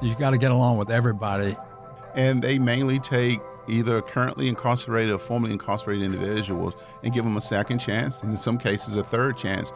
you got to get along with everybody. And they mainly take either currently incarcerated or formerly incarcerated individuals and give them a second chance, and in some cases, a third chance.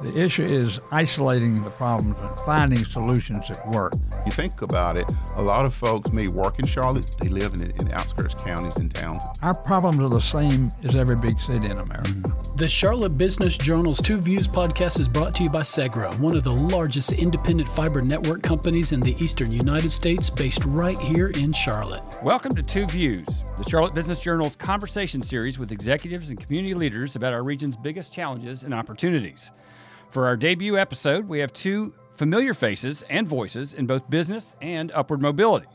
The issue is isolating the problems and finding solutions that work. You think about it, a lot of folks may work in Charlotte, they live in, in outskirts counties and towns. Our problems are the same as every big city in America. Mm-hmm. The Charlotte Business Journal's Two Views podcast is brought to you by Segra, one of the largest independent fiber network companies in the eastern United States, based right here in Charlotte. Welcome to Two Views, the Charlotte Business Journal's conversation series with executives and community leaders about our region's biggest challenges and opportunities. For our debut episode, we have two familiar faces and voices in both business and upward mobility.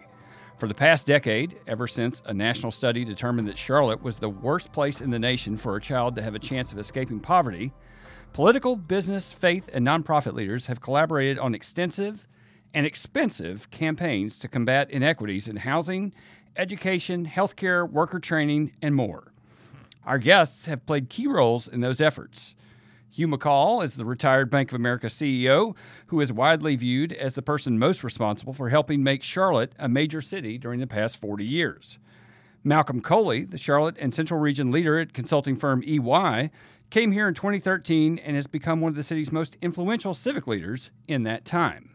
For the past decade, ever since a national study determined that Charlotte was the worst place in the nation for a child to have a chance of escaping poverty, political, business, faith, and nonprofit leaders have collaborated on extensive and expensive campaigns to combat inequities in housing, education, healthcare, worker training, and more. Our guests have played key roles in those efforts. Hugh McColl is the retired Bank of America CEO who is widely viewed as the person most responsible for helping make Charlotte a major city during the past 40 years. Malcomb Coley, the Charlotte and Central Region leader at consulting firm EY, came here in 2013 and has become one of the city's most influential civic leaders in that time.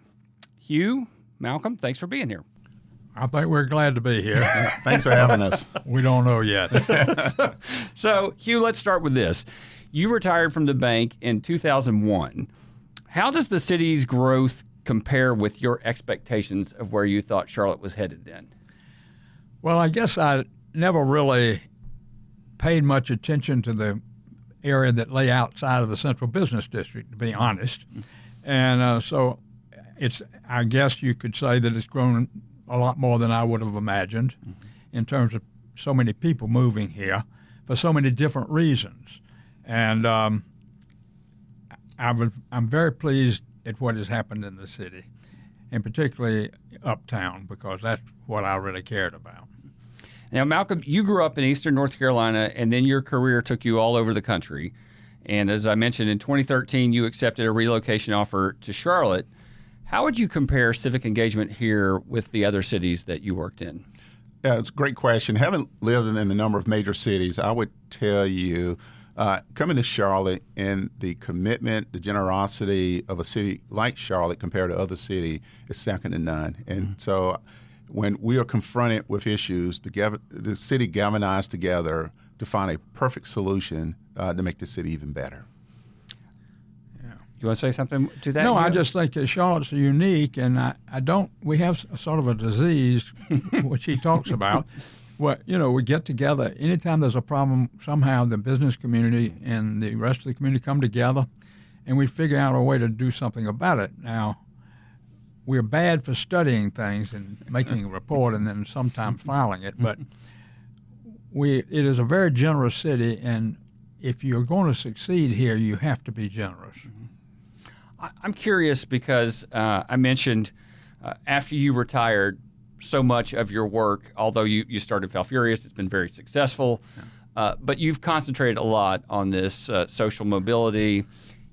Hugh, Malcomb, thanks for being here. I think we're glad to be here. thanks for having us. We don't know yet. so, so, Hugh, let's start with this. You retired from the bank in 2001. How does the city's growth compare with your expectations of where you thought Charlotte was headed then? Well, I guess I never really paid much attention to the area that lay outside of the central business district, to be honest. And uh, so it's, I guess you could say that it's grown a lot more than I would have imagined in terms of so many people moving here for so many different reasons. And um, I was, I'm very pleased at what has happened in the city, and particularly uptown, because that's what I really cared about. Now, Malcomb, you grew up in Eastern North Carolina, and then your career took you all over the country. And as I mentioned, in 2013, you accepted a relocation offer to Charlotte. How would you compare civic engagement here with the other cities that you worked in? Yeah, it's a great question. Having lived in a number of major cities, I would tell you uh, coming to Charlotte and the commitment, the generosity of a city like Charlotte compared to other cities is second to none. And mm-hmm. so when we are confronted with issues, the, the city galvanized together to find a perfect solution uh, to make the city even better. You want to say something to that? No, I just think that Charlotte's unique, and I, I don't. We have sort of a disease, which he talks about, well, you know, we get together. Anytime there's a problem, somehow the business community and the rest of the community come together and we figure out a way to do something about it. Now, we're bad for studying things and making a report and then sometimes filing it, but we it is a very generous city, and if you're going to succeed here, you have to be generous. Mm-hmm. I'm curious because uh, I mentioned uh, after you retired, so much of your work, although you, you started Falfurrias, it's been very successful, yeah. uh, but you've concentrated a lot on this uh, social mobility,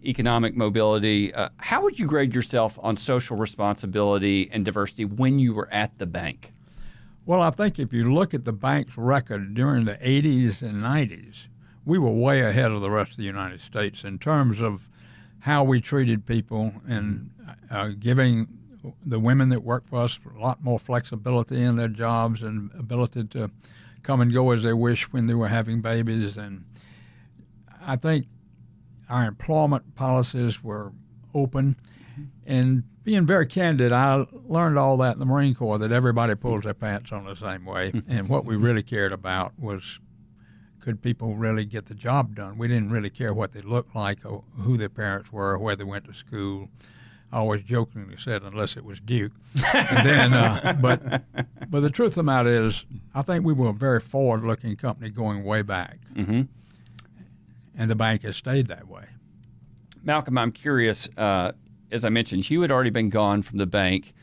economic mobility. Uh, how would you grade yourself on social responsibility and diversity when you were at the bank? Well, I think if you look at the bank's record during the 80s and 90s, we were way ahead of the rest of the United States in terms of how we treated people and uh, giving the women that work for us a lot more flexibility in their jobs and ability to come and go as they wish when they were having babies. And I think our employment policies were open. And being very candid, I learned all that in the Marine Corps that everybody pulls their pants on the same way. and what we really cared about was could people really get the job done? We didn't really care what they looked like or who their parents were or where they went to school. I always jokingly said, unless it was Duke. and then, uh, but but the truth of the matter is, I think we were a very forward-looking company going way back, mm-hmm. and the bank has stayed that way. Malcomb, I'm curious. Uh, as I mentioned, Hugh had already been gone from the bank,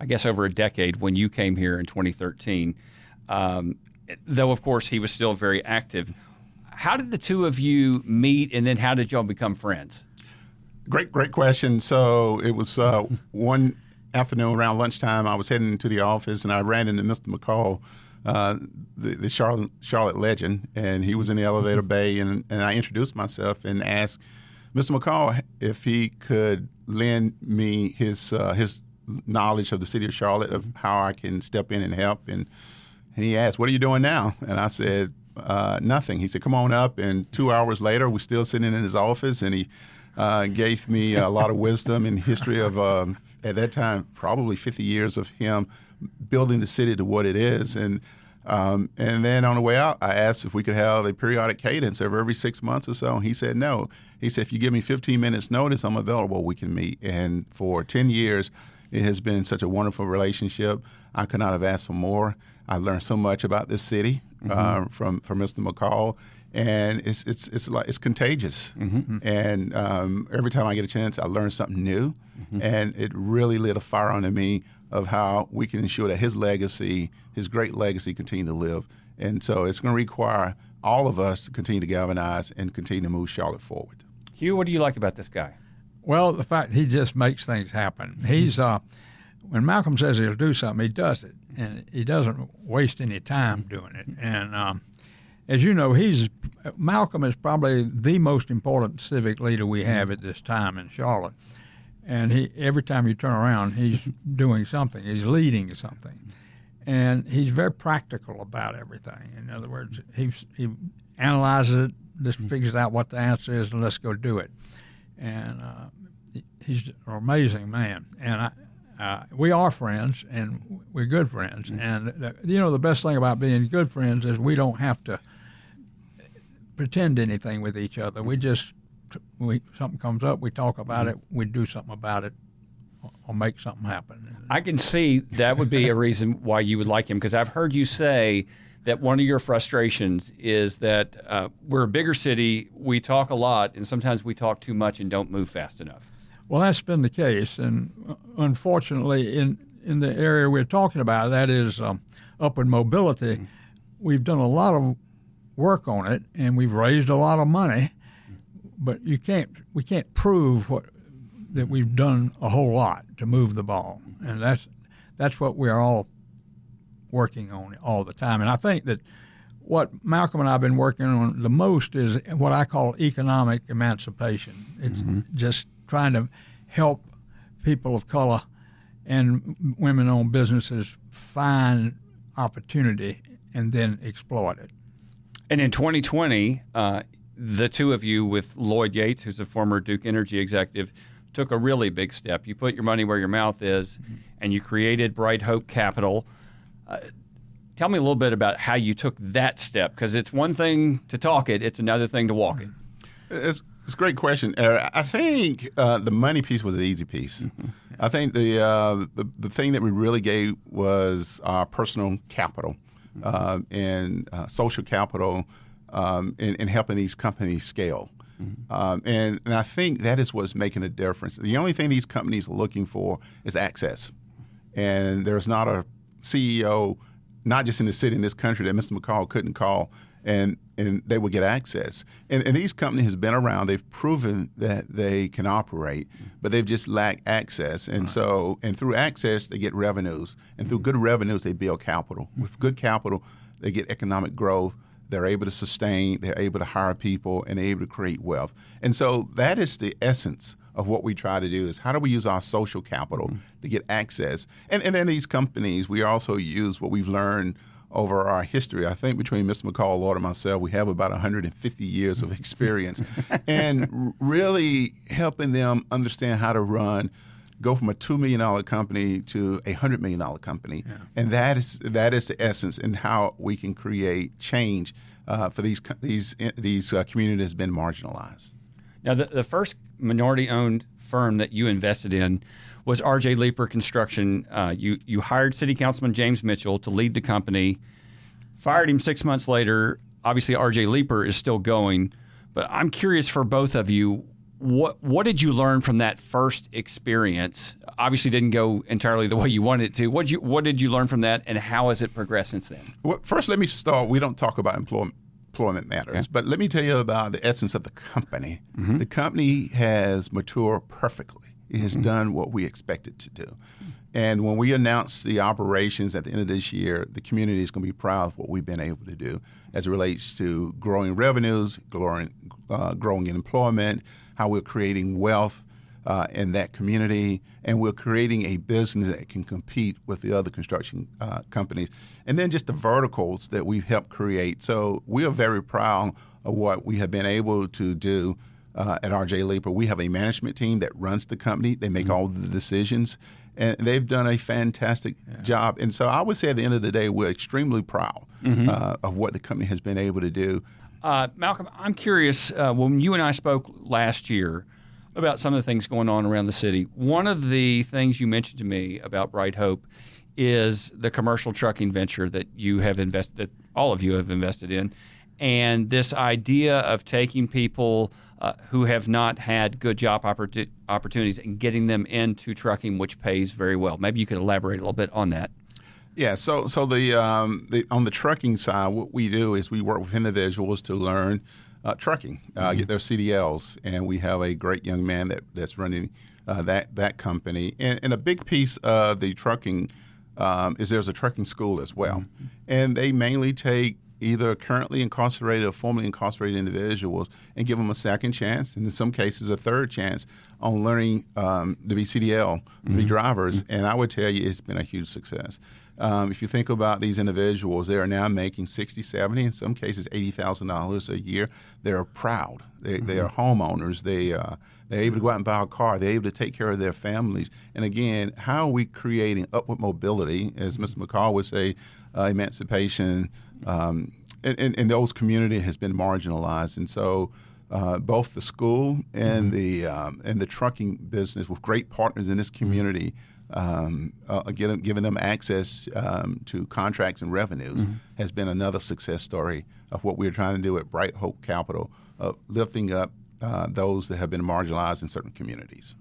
I guess, over a decade when you came here in 2013. Um, though, of course, he was still very active. How did the two of you meet, and then how did y'all become friends? Great, great question. So it was uh, one afternoon around lunchtime, I was heading to the office and I ran into Mr. McColl, uh, the, the Charlotte, Charlotte legend, and he was in the elevator bay. And, and I introduced myself and asked Mr. McColl if he could lend me his uh, his knowledge of the city of Charlotte of how I can step in and help. And, and he asked, "What are you doing now?" And I said, uh, "Nothing." He said, "Come on up." And two hours later, we're still sitting in his office, and he uh, gave me a lot of wisdom and history of uh, at that time probably 50 years of him building the city to what it is. And um, and then on the way out, I asked if we could have a periodic cadence over every six months or so. And he said no. He said if you give me 15 minutes notice, I'm available. We can meet. And for 10 years it has been such a wonderful relationship. I could not have asked for more. I learned so much about this city mm-hmm. uh, from from Mr. McColl, and it's it's it's like it's contagious. Mm-hmm. And um, every time I get a chance, I learn something new, mm-hmm. and it really lit a fire under me of how we can ensure that his legacy, his great legacy, continue to live. And so it's going to require all of us to continue to galvanize and continue to move Charlotte forward. Hugh, what do you like about this guy? Well, the fact he just makes things happen. He's uh, when Malcomb says he'll do something, he does it, and he doesn't waste any time doing it. And um, as you know, he's Malcomb is probably the most important civic leader we have at this time in Charlotte. And he every time you turn around, he's doing something. He's leading something, and he's very practical about everything. In other words, he he analyzes it, just figures out what the answer is, and let's go do it and uh, he's an amazing man. And I, uh, we are friends, and we're good friends. Mm-hmm. And the, you know, the best thing about being good friends is we don't have to pretend anything with each other. We just we something comes up, we talk about it, we do something about it, or make something happen. I can see that would be a reason why you would like him because I've heard you say that one of your frustrations is that uh, we're a bigger city, we talk a lot, and sometimes we talk too much and don't move fast enough. Well, that's been the case, and uh, unfortunately, in in the area we're talking about, that is um, upward mobility, mm-hmm. we've done a lot of work on it, and we've raised a lot of money, but you can't we can't prove what that we've done a whole lot to move the ball, and that's that's what we're all working on all the time. And I think that what Malcomb and I have been working on the most is what I call economic emancipation. It's mm-hmm. just trying to help people of color and women-owned businesses find opportunity and then exploit it. And in 2020, uh, the two of you, with Lloyd Yates, who's a former Duke Energy executive, took a really big step. You put your money where your mouth is, mm-hmm. and you created Bright Hope Capital uh, tell me a little bit about how you took that step because it's one thing to talk it, it's another thing to walk it. It's, it's a great question. Uh, I think uh, the money piece was the easy piece. Mm-hmm. Yeah. I think the, uh, the, the thing that we really gave was our personal capital. Uh, and uh, social capital um, in, in, helping these companies scale. Mm-hmm. Um, and, and I think that is what's making a difference. The only thing these companies are looking for is access, and there's not a CEO, not just in the city in this country, that Mr. McColl couldn't call and and they would get access. And, and these companies has been around. They've proven that they can operate, but they've just lacked access. And right. so, and through access, they get revenues, and through good revenues, they build capital. With good capital, they get economic growth. They're able to sustain. They're able to hire people, and they're able to create wealth. And so, that is the essence of what we try to do is how do we use our social capital mm-hmm. to get access? And, and then these companies, we also use what we've learned over our history. I think between Mr. McColl, Lloyd, and myself, we have about 150 years of experience and really helping them understand how to run, go from a $2 million company to a $100 million company. Yeah. And that is, that is the essence and how we can create change uh, for these, these, these uh, communities that have been marginalized. Now, the, the first minority owned firm that you invested in was RJ Leeper Construction. Uh, you, you hired City Councilman James Mitchell to lead the company, fired him six months later. Obviously, RJ Leeper is still going, but I'm curious for both of you. What what did you learn from that first experience? Obviously, didn't go entirely the way you wanted it to. What you what did you learn from that, and how has it progressed since then? Well, first, let me start. We don't talk about employment employment matters. Okay. But let me tell you about the essence of the company. Mm-hmm. The company has matured perfectly. It has mm-hmm. done what we expected to do. And when we announce the operations at the end of this year, the community is going to be proud of what we've been able to do as it relates to growing revenues, growing, uh, growing employment, how we're creating wealth uh, in that community, and we're creating a business that can compete with the other construction uh, companies. And then just the verticals that we've helped create. So we are very proud of what we have been able to do uh, at RJ Leeper. We have a management team that runs the company. They make mm-hmm. all the decisions, and they've done a fantastic yeah. job. And so I would say at the end of the day, we're extremely proud mm-hmm. uh, of what the company has been able to do. Uh, Malcomb, I'm curious. Uh, when you and I spoke last year about some of the things going on around the city, one of the things you mentioned to me about Bright Hope is the commercial trucking venture that you have invested, that all of you have invested in, and this idea of taking people uh, who have not had good job oppor- opportunities and getting them into trucking, which pays very well. Maybe you could elaborate a little bit on that. Yeah, so so the, um, the on the trucking side, what we do is we work with individuals to learn uh, trucking, uh, mm-hmm. get their CDLs, and we have a great young man that, that's running uh, that that company. And, and, a big piece of the trucking um, is there's a trucking school as well, mm-hmm. and they mainly take either currently incarcerated or formerly incarcerated individuals and give them a second chance, and in some cases, a third chance on learning um, to be CDL, mm-hmm. be drivers. Mm-hmm. And I would tell you, it's been a huge success. Um, if you think about these individuals, they are now making 60, 70, in some cases $80,000 a year. They're proud. They, mm-hmm. they are homeowners. They, uh, they're able to go out and buy a car. They're able to take care of their families. And again, how are we creating upward mobility, as Mr. McColl would say, uh, emancipation um, in, in, in, those community has been marginalized. And so uh, both the school and mm-hmm. the um, and the trucking business with great partners in this community, um, uh, giving, giving them access um, to contracts and revenues mm-hmm. has been another success story of what we're trying to do at Bright Hope Capital, of lifting up uh, those that have been marginalized in certain communities.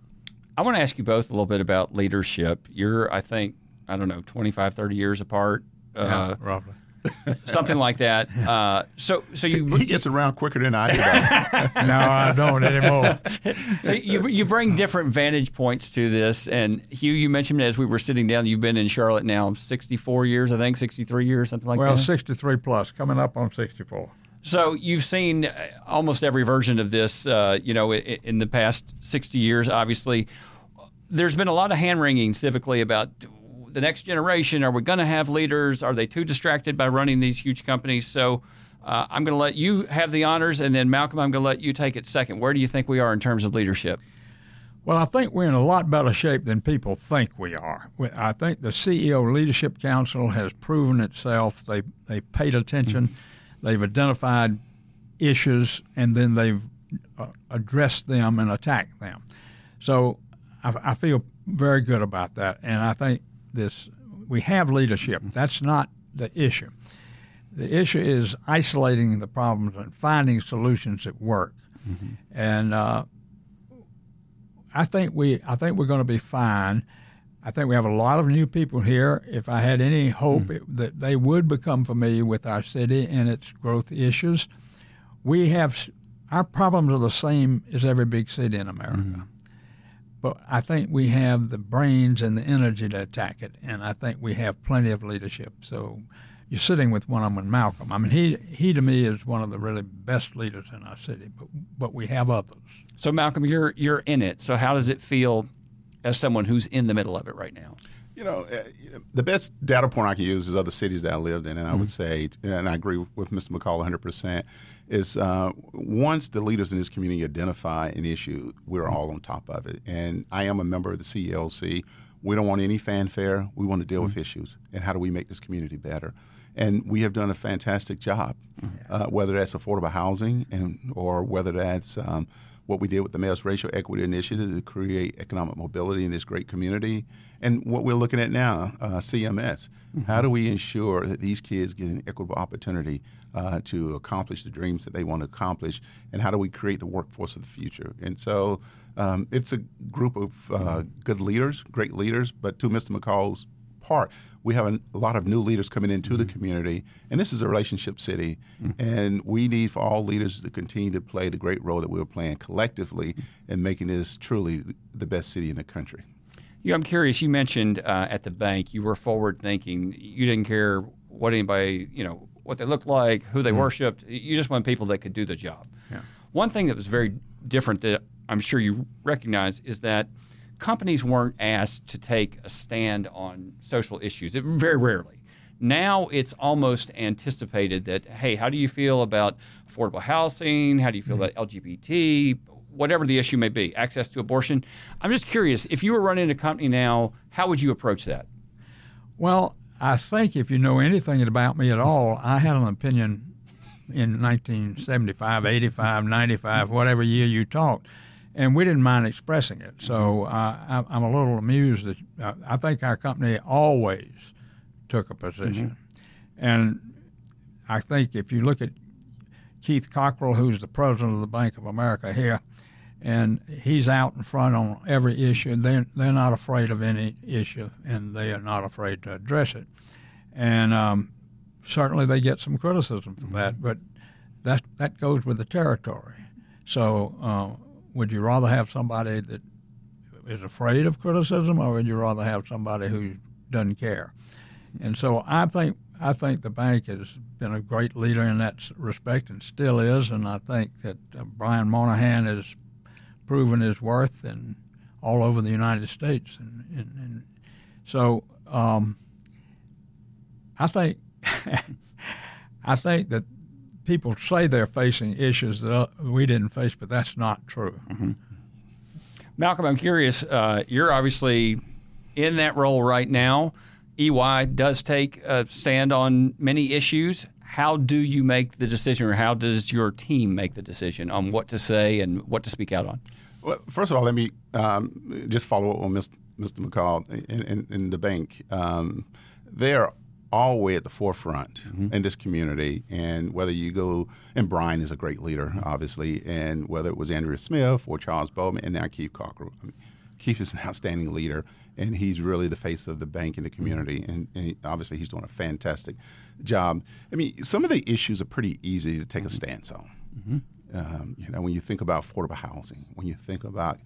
I want to ask you both a little bit about leadership. You're, I think, I don't know, 25, 30 years apart. Yeah, uh, roughly. something like that. Uh, so, so you he gets around quicker than I do. no, I don't anymore. so you you bring different vantage points to this, and Hugh, you mentioned as we were sitting down, you've been in Charlotte now sixty four years, I think, sixty three years, something like well, that. Well, sixty three plus, coming up on sixty four. So you've seen uh, almost every version of this, uh, you know, in the past sixty years. Obviously, there's been a lot of hand wringing civically about the next generation? Are we going to have leaders? Are they too distracted by running these huge companies? So uh, I'm going to let you have the honors, and then Malcomb, I'm going to let you take it second. Where do you think we are in terms of leadership? Well, I think we're in a lot better shape than people think we are. I think the CEO Leadership Council has proven itself. They they've paid attention, mm-hmm. they've identified issues, and then they've uh, addressed them and attacked them. So I, I, feel very good about that, and I think this we have leadership. That's not the issue. The issue is isolating the problems and finding solutions that work. Mm-hmm. And uh, I think we I think we're going to be fine. I think we have a lot of new people here. If I had any hope mm-hmm. it, that they would become familiar with our city and its growth issues, we have our problems are the same as every big city in America. Mm-hmm. But I think we have the brains and the energy to attack it, and I think we have plenty of leadership. So you're sitting with one of them, Malcomb. I mean, he he to me is one of the really best leaders in our city, but but we have others. So Malcomb, you're you're in it. So how does it feel as someone who's in the middle of it right now? You know, the best data point I can use is other cities that I lived in, and I mm-hmm. would say, and I agree with Mr. McColl 100 percent is uh, once the leaders in this community identify an issue, we're all on top of it. And I am a member of the CLC. We don't want any fanfare. We want to deal mm-hmm. with issues. And how do we make this community better? And we have done a fantastic job, mm-hmm. uh, whether that's affordable housing and or whether that's um, what we did with the Mayor's Racial Equity Initiative to create economic mobility in this great community, and what we're looking at now, uh, CMS. Mm-hmm. How do we ensure that these kids get an equitable opportunity uh, to accomplish the dreams that they want to accomplish, and how do we create the workforce of the future? And so um, it's a group of uh, good leaders, great leaders, but to Mr. McColl's part, we have a, lot of new leaders coming into mm-hmm. the community, and this is a relationship city, mm-hmm. and we need for all leaders to continue to play the great role that we're playing collectively in making this truly the best city in the country. You, I'm curious. You mentioned uh, at the bank you were forward thinking. You didn't care what anybody, you know, what they looked like, who they mm-hmm. worshipped. You just wanted people that could do the job. Yeah. One thing that was very different that I'm sure you recognize is that companies weren't asked to take a stand on social issues. It, very rarely. Now it's almost anticipated that, hey, how do you feel about affordable housing? How do you feel mm-hmm. about LGBT? Whatever the issue may be, access to abortion. I'm just curious, if you were running a company now, how would you approach that? Well, I think if you know anything about me at all, I had an opinion in 1975, 85, 95, whatever year you talked, and we didn't mind expressing it. So uh, I'm a little amused that uh, I think our company always took a position. Mm-hmm. And I think if you look at Keith Cockrell, who's the president of the Bank of America here, and he's out in front on every issue. They're, they're not afraid of any issue, and they are not afraid to address it. And um, certainly they get some criticism for that, mm-hmm. but that, that goes with the territory. So uh, would you rather have somebody that is afraid of criticism, or would you rather have somebody who doesn't care? And so I think I think the bank has been a great leader in that respect and still is. And I think that uh, Brian Moynihan has proven his worth and all over the United States. And, and, and so um, I think I think that people say they're facing issues that uh, we didn't face, but that's not true. Mm-hmm. Malcomb, I'm curious. Uh, you're obviously in that role right now. EY does take a stand on many issues. How do you make the decision, or how does your team make the decision on what to say and what to speak out on? Well, first of all, let me um, just follow up on Mr. McColl in, in, in the bank. Um, they are always at the forefront mm-hmm. in this community. And whether you go, and Brian is a great leader, obviously, and whether it was Andrea Smith or Charles Bowman, and now Keith Cockrell. I mean, Keith is an outstanding leader, and he's really the face of the bank in the community. And, and he, obviously, he's doing a fantastic job. I mean, some of the issues are pretty easy to take a stance on. Mm-hmm. Um, you know, when you think about affordable housing, when you think about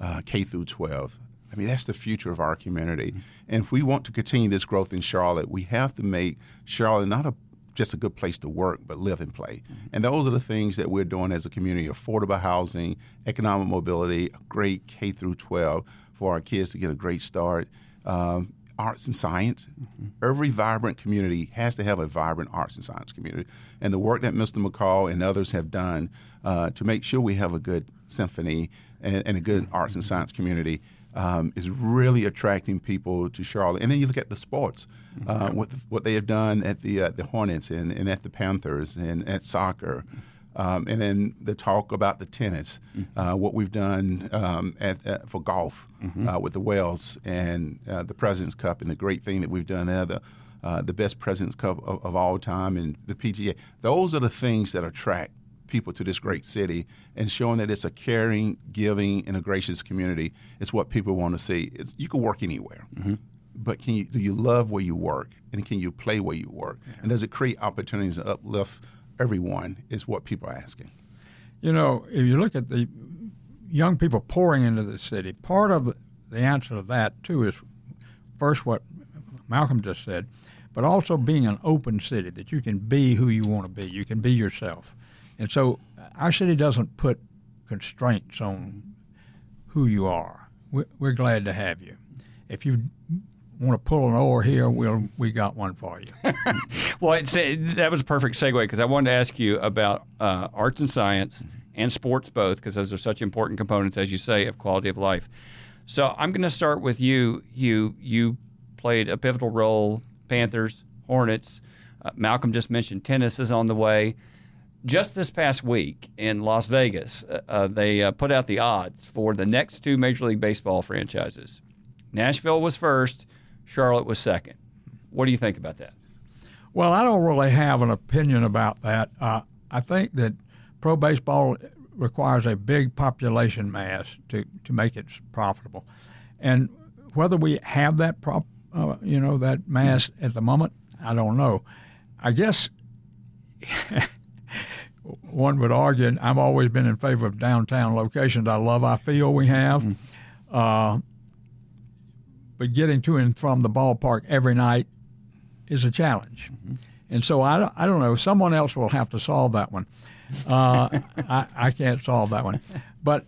uh, K through 12, I mean, that's the future of our community. Mm-hmm. And if we want to continue this growth in Charlotte, we have to make Charlotte not a just a good place to work, but live and play. Mm-hmm. And those are the things that we're doing as a community: affordable housing, economic mobility, a great K through 12 for our kids to get a great start. Um, arts and science. Mm-hmm. Every vibrant community has to have a vibrant arts and science community. And the work that Mr. McColl and others have done uh, to make sure we have a good symphony and, and a good mm-hmm. arts and science community um, is really attracting people to Charlotte. And then you look at the sports, uh, what, what they have done at the uh, the Hornets and, and at the Panthers and at soccer. Um, and then the talk about the tennis, uh, what we've done um, at, at, for golf mm-hmm. uh, with the Wells and uh, the President's Cup, and the great thing that we've done there, the, uh, the best President's Cup of, of, all time, and the PGA. Those are the things that attract people to this great city, and showing that it's a caring, giving, and a gracious community. It's what people want to see. It's, you can work anywhere. Mm-hmm but can you do you love where you work and can you play where you work yeah. and does it create opportunities to uplift everyone is what people are asking you know if you look at the young people pouring into the city part of the answer to that too is first what malcomb just said but also being an open city that you can be who you want to be you can be yourself and so our city doesn't put constraints on who you are we're glad to have you if you want to pull an oar here, we'll we got one for you. well, it's, that was a perfect segue because I wanted to ask you about uh, arts and science and sports both because those are such important components, as you say, of quality of life. So I'm going to start with you. You you played a pivotal role. Panthers, Hornets. Uh, Malcomb just mentioned tennis is on the way. Just this past week in Las Vegas, uh, uh they uh, put out the odds for the next two Major League Baseball franchises. Nashville was first. Charlotte was second. What do you think about that? Well, I don't really have an opinion about that. Uh, I think that pro baseball requires a big population mass to, to make it profitable, and whether we have that prop, uh, you know, that mass at the moment, I don't know. I guess one would argue I've always been in favor of downtown locations. I love our feel we have. Mm-hmm. Uh, but getting to and from the ballpark every night is a challenge. Mm-hmm. And so I, I don't know. Someone else will have to solve that one. Uh, I, I can't solve that one. But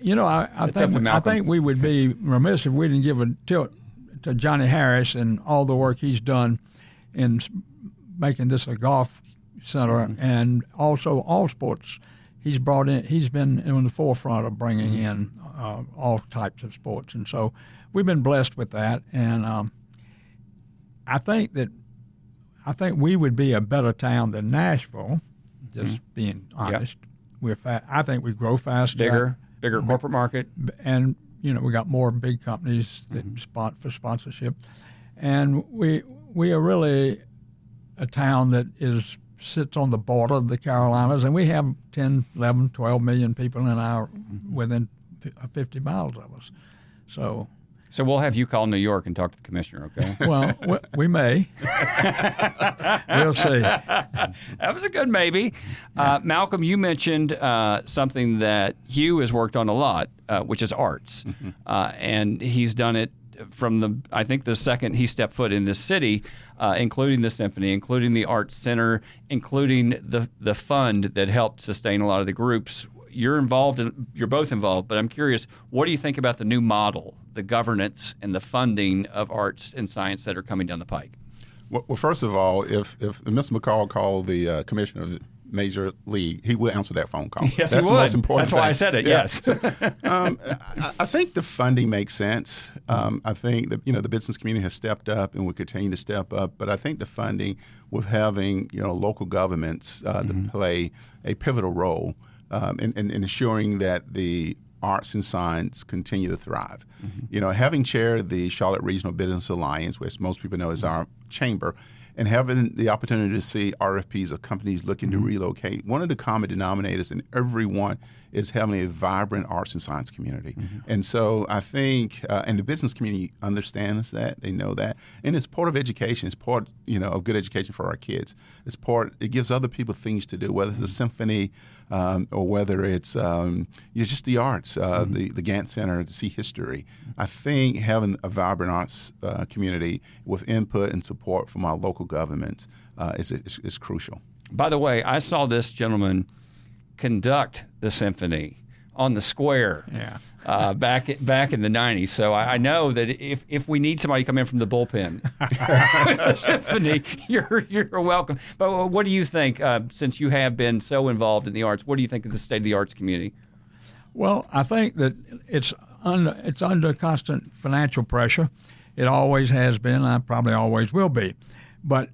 you know, I, I think I think we would be remiss if we didn't give a tilt to Johnny Harris and all the work he's done in making this a golf center mm-hmm. and also all sports. He's brought in. He's been in the forefront of bringing mm-hmm. in uh, all types of sports, and so we've been blessed with that. And um, I think that I think we would be a better town than Nashville. Just mm-hmm. being honest, yep. we're fa- I think we grow faster, bigger, bigger corporate market, and you know we got more big companies that mm-hmm. spot for sponsorship, and we we are really a town that is sits on the border of the Carolinas, and we have 10, 11, 12 million people in our mm-hmm. within 50 miles of us. So so we'll have you call New York and talk to the commissioner, okay? Well, we, may. we'll see. That was a good maybe. Yeah. Uh, Malcomb, you mentioned uh, something that Hugh has worked on a lot, uh, which is arts, mm-hmm. Uh, and he's done it from the I think the second he stepped foot in this city, uh, including the symphony, including the arts center, including the the fund that helped sustain a lot of the groups you're involved in, you're both involved, but I'm curious, what do you think about the new model, the governance and the funding of arts and science that are coming down the pike? Well, first of all, if if Mr. McColl called the uh, commissioner of Major League, he will answer that phone call. Yes, That's he would. the most important. That's thing. why I said it. Yeah. Yes. so, um, I, I, think the funding makes sense. Um, I think that you know the business community has stepped up and will continue to step up. But I think the funding, with having you know local governments uh, mm-hmm. to play a pivotal role um, in, in, in, ensuring that the arts and science continue to thrive. Mm-hmm. You know, having chaired the Charlotte Regional Business Alliance, which most people know is our chamber, and having the opportunity to see RFPs of companies looking mm-hmm. to relocate, one of the common denominators in every one is having a vibrant arts and science community. Mm-hmm. And so I think, uh, and the business community understands that, they know that, and it's part of education. It's part, you know, of good education for our kids. It's part. It gives other people things to do, whether it's a mm-hmm. symphony um, or whether it's um, you know, just the arts, uh, mm-hmm. the the Gantt Center to see history. I think having a vibrant arts uh, community with input and support from our local government uh, is, is, is crucial. By the way, I saw this gentleman conduct the symphony on the square. Yeah. Uh, back back in the '90s, so I, I, know that if, if we need somebody to come in from the bullpen, symphony, you're you're welcome. But what do you think, uh, since you have been so involved in the arts? What do you think of the state of the arts community? Well, I think that it's under it's under constant financial pressure. It always has been. I probably always will be. But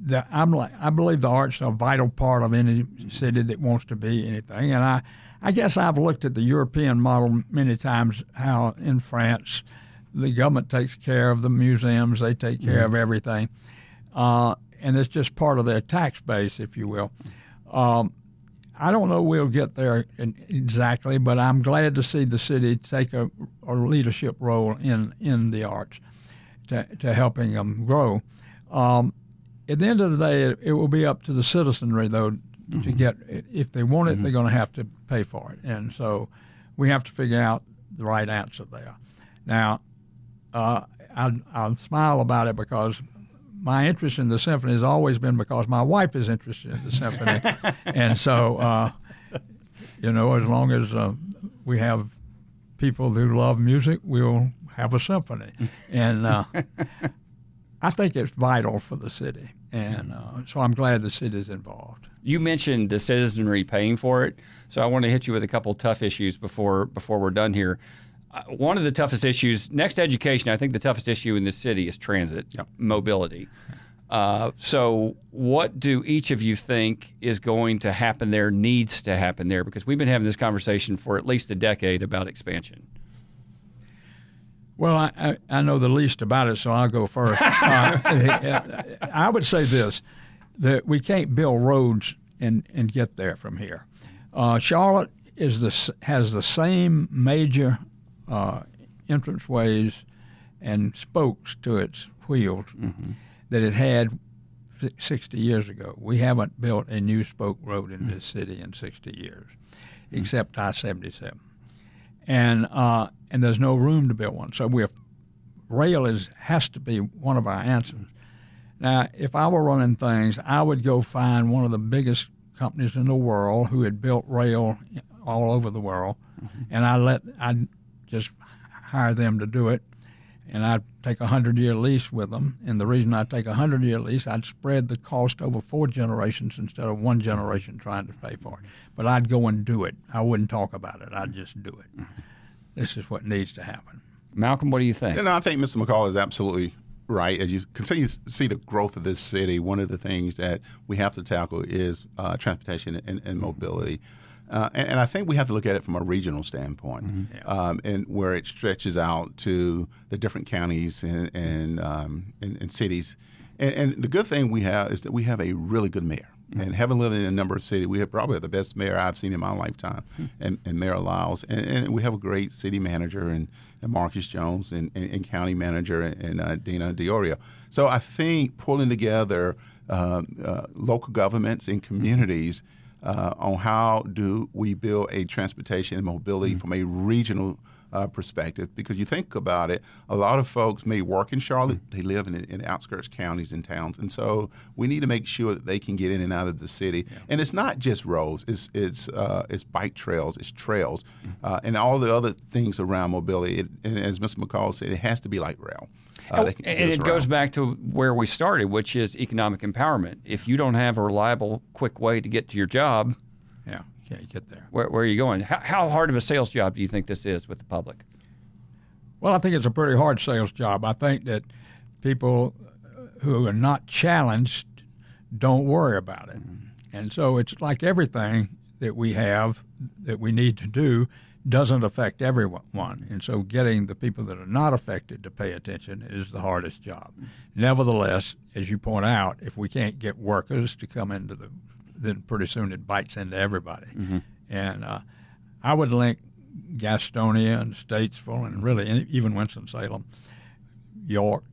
the, I'm like I believe the arts are a vital part of any city that wants to be anything, and I I guess I've looked at the European model many times. How in France, the government takes care of the museums, they take care mm-hmm. of everything, uh, and it's just part of their tax base, if you will. Um, I don't know we'll get there exactly, but I'm glad to see the city take a, a leadership role in, in the arts to, to helping them grow. Um, at the end of the day, it, it, will be up to the citizenry, though, mm-hmm. to get if they want it, mm-hmm. they're going to have to pay for it, and so we have to figure out the right answer there. Now, uh, I, I'll smile about it because my interest in the symphony has always been because my wife is interested in the symphony, and so uh, you know, as long as uh, we have people who love music, we'll have a symphony, and uh, I think it's vital for the city, and uh, so I'm glad the city is involved. You mentioned the citizenry paying for it, so I want to hit you with a couple tough issues before before we're done here. Uh, one of the toughest issues next education. I think the toughest issue in the city is transit, mobility. Uh, so, what do each of you think is going to happen there? Needs to happen there because we've been having this conversation for at least a decade about expansion. Well, I, I, know the least about it, so I'll go first. uh, I would say this that we can't build roads and, and get there from here. Uh, Charlotte is the, has the same major uh, entranceways and spokes to its wheels mm-hmm. that it had 60 years ago. We haven't built a new spoke road in this city in 60 years, mm-hmm. except I 77. And uh, and there's no room to build one. So we're rail is has to be one of our answers. Now, if I were running things, I would go find one of the biggest companies in the world who had built rail all over the world, mm-hmm. and I let I just hire them to do it, and I'd take a hundred year lease with them. And the reason I take a hundred year lease, I'd spread the cost over four generations instead of one generation trying to pay for it. But I'd go and do it. I wouldn't talk about it. I'd just do it. Mm-hmm. This is what needs to happen. Malcomb, what do you think? You know, I think Mr. McColl is absolutely right. As you continue to see the growth of this city, one of the things that we have to tackle is uh, transportation and, and mobility. Uh, and, and, I think we have to look at it from a regional standpoint, mm-hmm. yeah. um, and where it stretches out to the different counties and and, um, and, and cities. And, and, the good thing we have is that we have a really good mayor. Mm-hmm. And having lived in a number of cities, we have probably the best mayor I've seen in my lifetime, mm-hmm. and, and, Mayor Lyles. And, and, we have a great city manager and, and Marcus Jones and, and, county manager and uh, Dina Diorio. So I think pulling together uh, uh, local governments and communities uh, on how do we build a transportation and mobility mm-hmm. from a regional uh, perspective because you think about it, a lot of folks may work in Charlotte, they live in, in outskirts counties and towns, and so we need to make sure that they can get in and out of the city. Yeah. And it's not just roads; it's it's uh, it's bike trails, it's trails, uh, and all the other things around mobility. It, and as Mr. McColl said, it has to be like rail. Uh, oh, and it goes back to where we started, which is economic empowerment. If you don't have a reliable, quick way to get to your job, yeah, can't get there. Where, where are you going? How, how, hard of a sales job do you think this is with the public? Well, I think it's a pretty hard sales job. I think that people who are not challenged don't worry about it. Mm-hmm. And so it's like everything that we have that we need to do doesn't affect everyone. And so getting the people that are not affected to pay attention is the hardest job. Mm-hmm. Nevertheless, as you point out, if we can't get workers to come into the then pretty soon it bites into everybody. Mm-hmm. And uh, I would link Gastonia and Statesville and really even Winston Salem, York,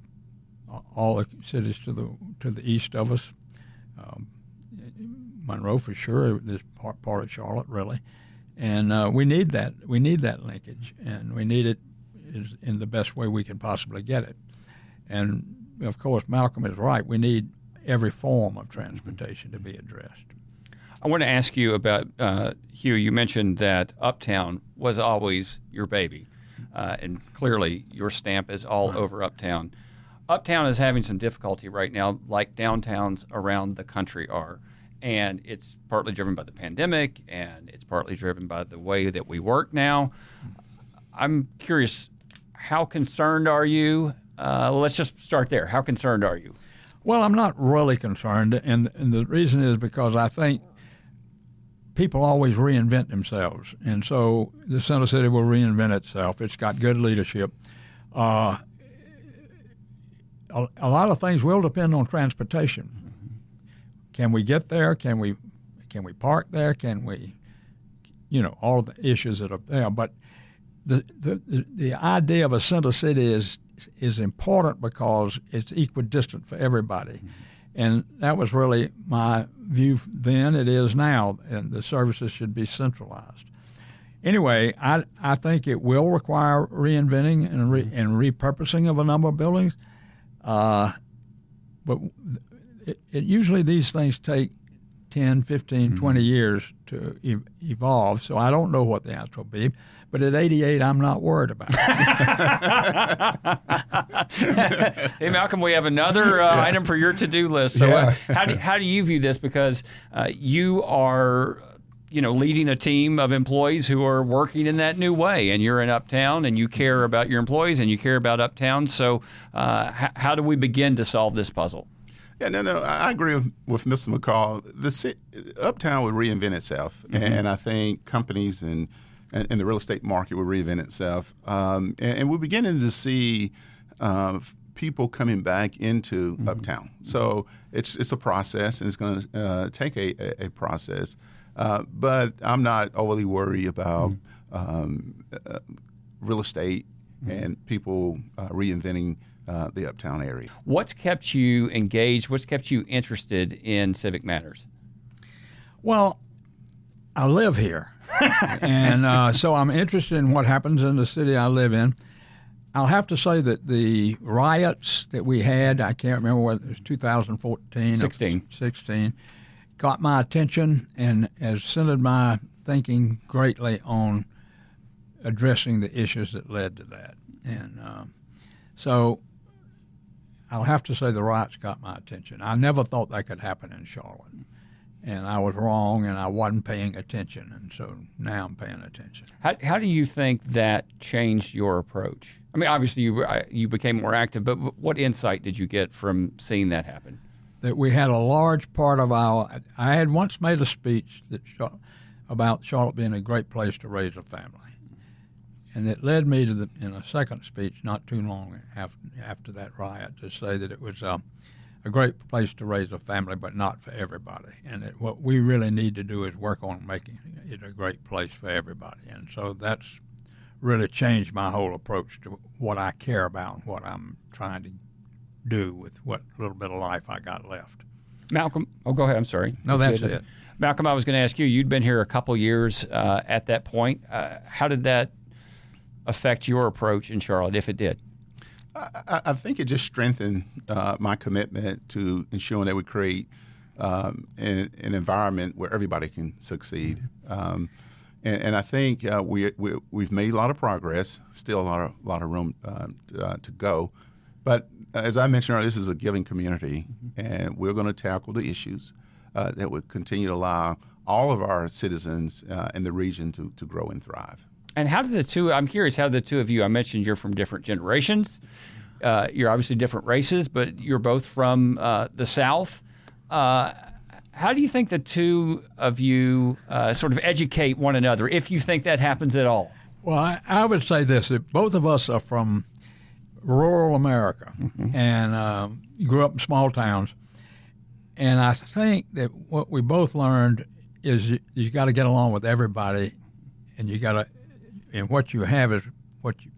all the cities to the to the east of us, um, Monroe for sure. This part part of Charlotte really, and uh, we need that we need that linkage, and we need it in the best way we can possibly get it. And of course, Malcomb is right. We need every form of transportation to be addressed. I want to ask you about uh, Hugh. You mentioned that Uptown was always your baby, uh, and clearly your stamp is all right. over Uptown. Uptown is having some difficulty right now, like downtowns around the country are. And it's partly driven by the pandemic, and it's partly driven by the way that we work now. I'm curious, how concerned are you? Uh, let's just start there. How concerned are you? Well, I'm not really concerned, and, and the reason is because I think people always reinvent themselves, and so the Center City will reinvent itself. It's got good leadership. Uh, a, a, lot of things will depend on transportation. Can we get there? Can we can we park there? Can we, you know, all the issues that are there. But the the, the idea of a center city is is important because it's equidistant for everybody. Mm-hmm. And that was really my view then. It is now, and the services should be centralized. Anyway, I, I think it will require reinventing and, re, and repurposing of a number of buildings. Uh, but it, it, usually these things take 10, 15, mm-hmm. 20 years to evolve. So I don't know what the answer will be. But at 88, I'm not worried about it. hey, Malcomb, we have another uh, item for your to do list. So, uh, yeah. uh, how, do, how do you view this? Because uh, you are you know leading a team of employees who are working in that new way and you're in uptown and you care about your employees and you care about uptown so uh, h- how do we begin to solve this puzzle yeah, no, no, I agree with, with Mr. McColl. The Uptown would reinvent itself, mm-hmm. and I think companies and and, and the real estate market will reinvent itself. Um, and, and, we're beginning to see uh, people coming back into mm-hmm. Uptown. So it's it's a process, and it's going to uh, take a, a, a process. Uh, but I'm not overly worried about mm-hmm. um, uh, real estate mm-hmm. and people uh, reinventing. Uh, the uptown area. What's kept you engaged? What's kept you interested in civic matters? Well, I live here, and uh, so I'm interested in what happens in the city I live in. I'll have to say that the riots that we had, I can't remember whether it was 2014 16. or 16, caught my attention and has centered my thinking greatly on addressing the issues that led to that. And um, so I'll have to say the riots got my attention. I never thought that could happen in Charlotte. And I was wrong and I wasn't paying attention. And so now I'm paying attention. How, how do you think that changed your approach? I mean, obviously you uh, you became more active, but what insight did you get from seeing that happen? That we had a large part of our. I had once made a speech that about Charlotte being a great place to raise a family, and it led me to the in a second speech not too long after after that riot to say that it was. Um, a great place to raise a family, but not for everybody. And it, what we really need to do is work on making it a great place for everybody. And so that's really changed my whole approach to what I care about and what I'm trying to do with what little bit of life I got left. Malcomb, oh, go ahead. I'm sorry. No, that's it. Malcomb, I was going to ask you. You'd been here a couple years uh, at that point. Uh, how did that affect your approach in Charlotte, if it did? I, I think it just strengthened uh, my commitment to ensuring that we create um, an, an, environment where everybody can succeed. Um, and, and, I think uh, we, we have made a lot of progress. Still a lot of lot of room uh, uh to go, but as I mentioned earlier, this is a giving community, and we're going to tackle the issues uh, that would continue to allow all of our citizens uh, in the region to, to grow and thrive. And how did the two? I'm curious how the two of you. I mentioned you're from different generations. Uh, you're obviously different races, but you're both from uh, the South. Uh, how do you think the two of you uh, sort of educate one another, if you think that happens at all? Well, I, I would say this: that both of us are from rural America mm-hmm. and um, grew up in small towns, and I think that what we both learned is you, you got to get along with everybody, and you got to and what you have is what you,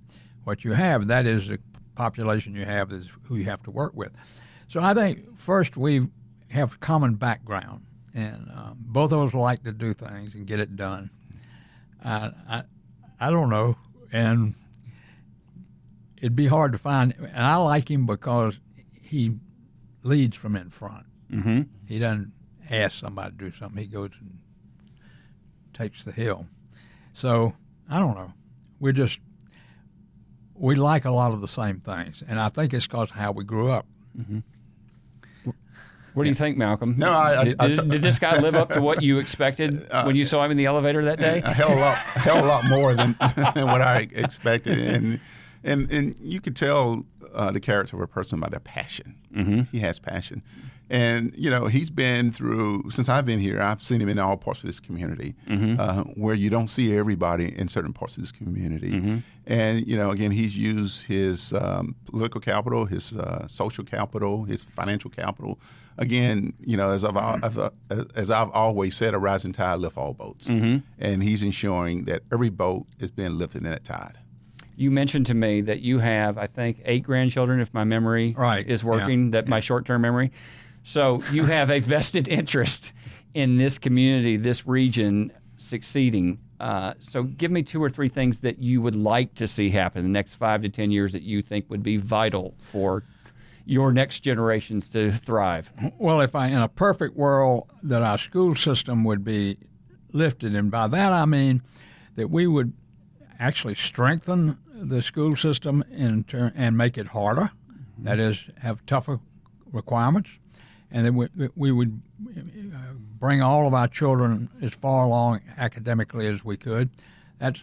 what you have. That is the population you have is who you have to work with. So I think first we have a common background, and um, both of us like to do things and get it done. I, I, I don't know, and it'd be hard to find. And I like him because he leads from in front. Mm-hmm. He doesn't ask somebody to do something. He goes and takes the hill. So I don't know. We just we like a lot of the same things, and I think it's because of how we grew up. Mm-hmm. What do you think, Malcomb? No, I, did, I, did, did, this guy live up to what you expected uh, when you saw him in the elevator that day? A hell of a lot, hell of a lot more than, than what I expected, and and and you could tell uh, the character of a person by their passion. Mm-hmm. He has passion, and you know, he's been through since I've been here. I've seen him in all parts of this community, mm-hmm. uh, where you don't see everybody in certain parts of this community. Mm-hmm. And you know, again, he's used his um, political capital, his uh, social capital, his financial capital. Again, you know, as I've, as I've always said, a rising tide lifts all boats, mm-hmm. and he's ensuring that every boat is being lifted in that tide you mentioned to me that you have, I think, eight grandchildren, if my memory right. is working, yeah. that yeah. my short term memory. So you have a vested interest in this community, this region succeeding. Uh, so give me two or three things that you would like to see happen in the next five to 10 years that you think would be vital for your next generations to thrive. Well, if I, in a perfect world, that our school system would be lifted. And by that I mean that we would actually strengthen the school system in ter- and make it harder. That is, have tougher requirements and then we, we would bring all of our children as far along academically as we could. That's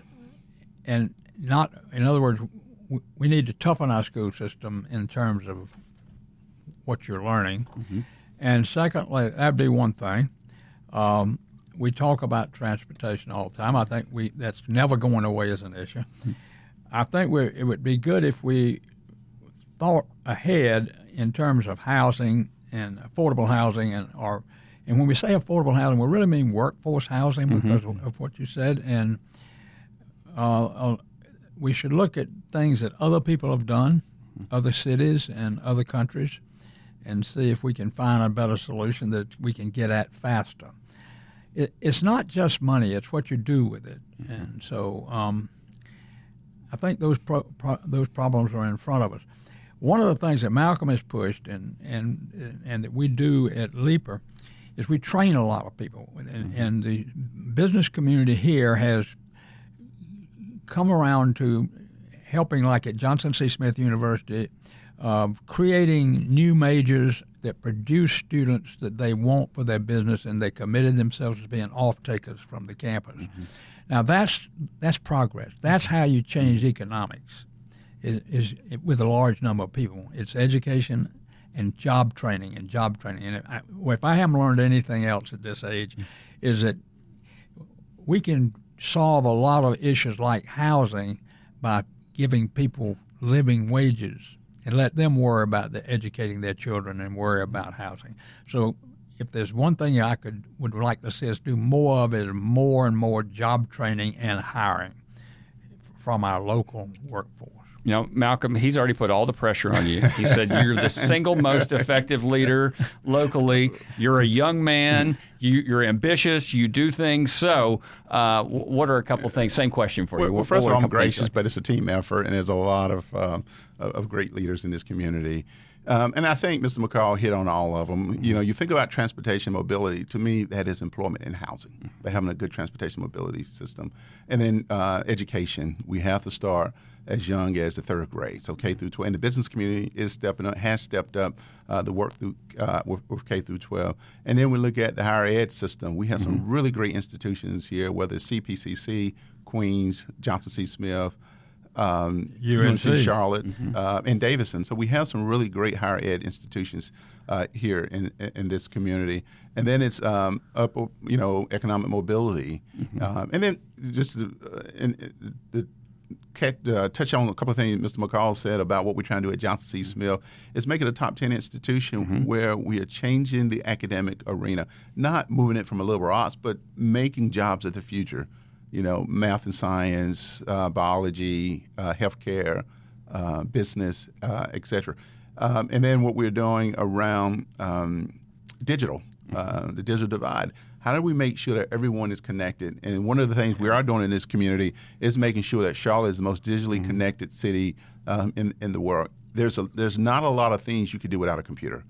and not in other words, we need to toughen our school system in terms of what you're learning. Mm-hmm. And secondly, that'd be one thing. Um, we talk about transportation all the time. I think we that's never going away as an issue. Mm-hmm. I think we, it would be good if we thought ahead in terms of housing and affordable housing and or and when we say affordable housing, we really mean workforce housing mm-hmm. because of, of, what you said. And uh, uh, we should look at things that other people have done, other cities and other countries, and see if we can find a better solution that we can get at faster. It, it's not just money; it's what you do with it. Mm-hmm. And so, um, I think those pro, pro, those problems are in front of us. One of the things that Malcomb has pushed and and and that we do at Leaper is we train a lot of people, and, mm-hmm. and the business community here has come around to helping, like at Johnson C. Smith University, of creating new majors that produce students that they want for their business, and they committed themselves to being off takers from the campus. Mm-hmm. Now that's that's progress. That's how you change economics. Is, is with a large number of people. It's education and job training and job training. And if I, if I haven't learned anything else at this age, mm-hmm. is that we can solve a lot of issues like housing by giving people living wages and let them worry about the educating their children and worry about housing. So if there's one thing I could would like to see us do more of is more and more job training and hiring from our local workforce you know, Malcomb, he's already put all the pressure on you. He said you're the single most effective leader locally. You're a young man. You, are ambitious. You do things. So, uh, what are a couple things? Same question for you. Well, well first of all, I'm gracious, but it's a team effort, and there's a lot of um, of great leaders in this community. Um, and I think Mr. McColl hit on all of them. You know, you think about transportation mobility. To me, that is employment and housing. By having a good transportation mobility system, and then uh, education. We have to start as young as the third grade. So K through 12. And the business community is stepping up, has stepped up uh, the work through uh, with, with, K through 12. And then we look at the higher ed system. We have mm-hmm. some really great institutions here, whether it's CPCC, Queens, Johnson C. Smith, um, UNC, UNC Charlotte, mm-hmm. uh, and Davidson. So we have some really great higher ed institutions uh, here in in this community. And then it's um, up, you know, economic mobility, mm-hmm. um, and then just uh, in, the uh, touch on a couple of things Mr. McColl said about what we're trying to do at Johnson C. Smith is make it a top 10 institution mm-hmm. where we are changing the academic arena, not moving it from a liberal arts, but making jobs of the future. You know, math and science, uh, biology, uh, healthcare, uh, business, uh, etc. Um, and then what we're doing around um, digital, uh, the digital divide how do we make sure that everyone is connected? And one of the things we are doing in this community is making sure that Charlotte is the most digitally mm-hmm. connected city um, in in the world. There's a there's not a lot of things you could do without a computer.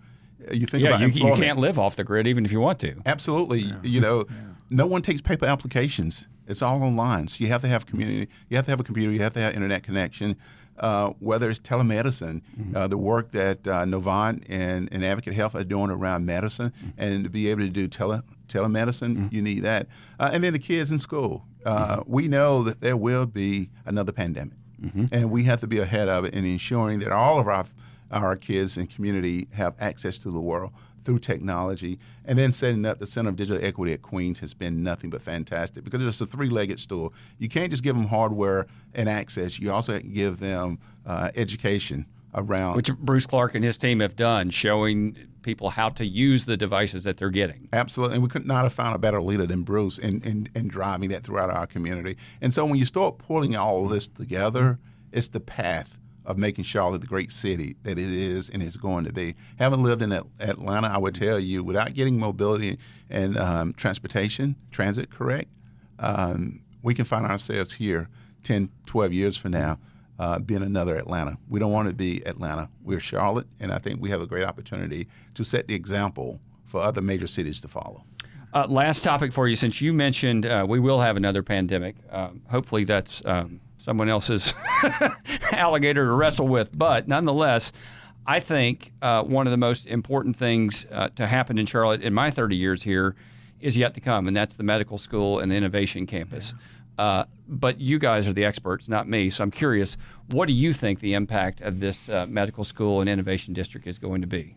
Uh, you think yeah, about you, you can't live off the grid even if you want to. Absolutely, yeah. you know, yeah. no one takes paper applications. It's all online. So you have to have community. You have to have a computer. You have to have internet connection. Uh, whether it's telemedicine, mm-hmm. uh, the work that uh, Novant and, and Advocate Health are doing around medicine, mm-hmm. and to be able to do tele, telemedicine, mm-hmm. you need that. Uh, and then the kids in school. Uh, mm-hmm. We know that there will be another pandemic, mm-hmm. and we have to be ahead of it in ensuring that all of our our kids and community have access to the world through technology. And then setting up the Center of Digital Equity at Queens has been nothing but fantastic because it's a three legged stool. You can't just give them hardware and access, you also have to give them uh, education around. Which Bruce Clark and his team have done, showing people how to use the devices that they're getting. Absolutely. And we could not have found a better leader than Bruce in, in, in driving that throughout our community. And so when you start pulling all of this together, it's the path of making Charlotte the great city that it is and is going to be. Having lived in Atlanta, I would tell you, without getting mobility and um, transportation, transit correct, um, we can find ourselves here 10, 12 years from now uh, being another Atlanta. We don't want to be Atlanta. We're Charlotte, and I think we have a great opportunity to set the example for other major cities to follow. Uh, last topic for you, since you mentioned uh, we will have another pandemic. Um, hopefully, that's um, someone else's alligator to wrestle with. But nonetheless, I think uh, one of the most important things uh, to happen in Charlotte in my 30 years here is yet to come, and that's the medical school and the innovation campus. Yeah. Uh, but you guys are the experts, not me. So I'm curious, what do you think the impact of this uh, medical school and innovation district is going to be?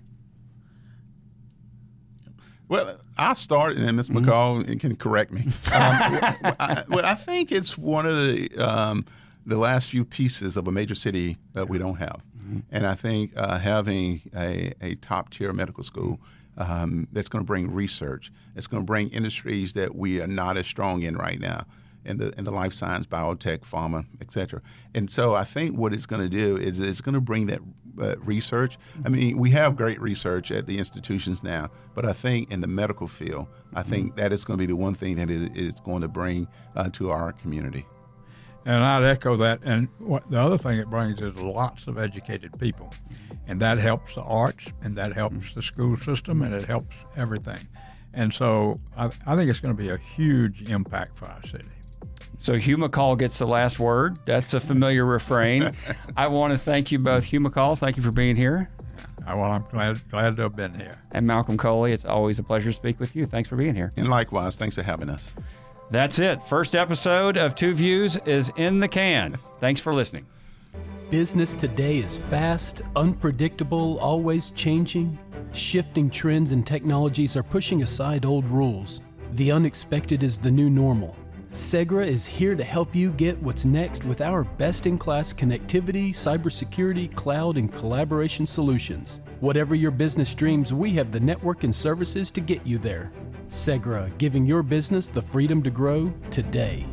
Well, I'll start, and Ms. Mm-hmm. McColl can correct me. Um, I, well, I think it's one of the um, the last few pieces of a major city that we don't have, mm-hmm. and I think uh, having a, a top tier medical school um, that's going to bring research, it's going to bring industries that we are not as strong in right now in the in the life science, biotech, pharma, et cetera. And so I think what it's going to do is it's going to bring that uh, research. I mean, we have great research at the institutions now, but I think in the medical field, I think that is going to be the one thing that is, is going to bring uh, to our community. And I'd echo that. And what, the other thing it brings is lots of educated people. And that helps the arts, and that helps the school system, and it helps everything. And so I, I think it's going to be a huge impact for our city. So Hugh McColl gets the last word. That's a familiar refrain. I want to thank you both, Hugh McColl. Thank you for being here. Well, I'm glad glad to have been here. And Malcomb Coley, it's always a pleasure to speak with you. Thanks for being here. And likewise, thanks for having us. That's it. First episode of Two Views is in the can. Thanks for listening. Business today is fast, unpredictable, always changing. Shifting trends and technologies are pushing aside old rules. The unexpected is the new normal. Segra is here to help you get what's next with our best in class connectivity, cybersecurity, cloud, and collaboration solutions. Whatever your business dreams, we have the network and services to get you there. Segra, giving your business the freedom to grow today.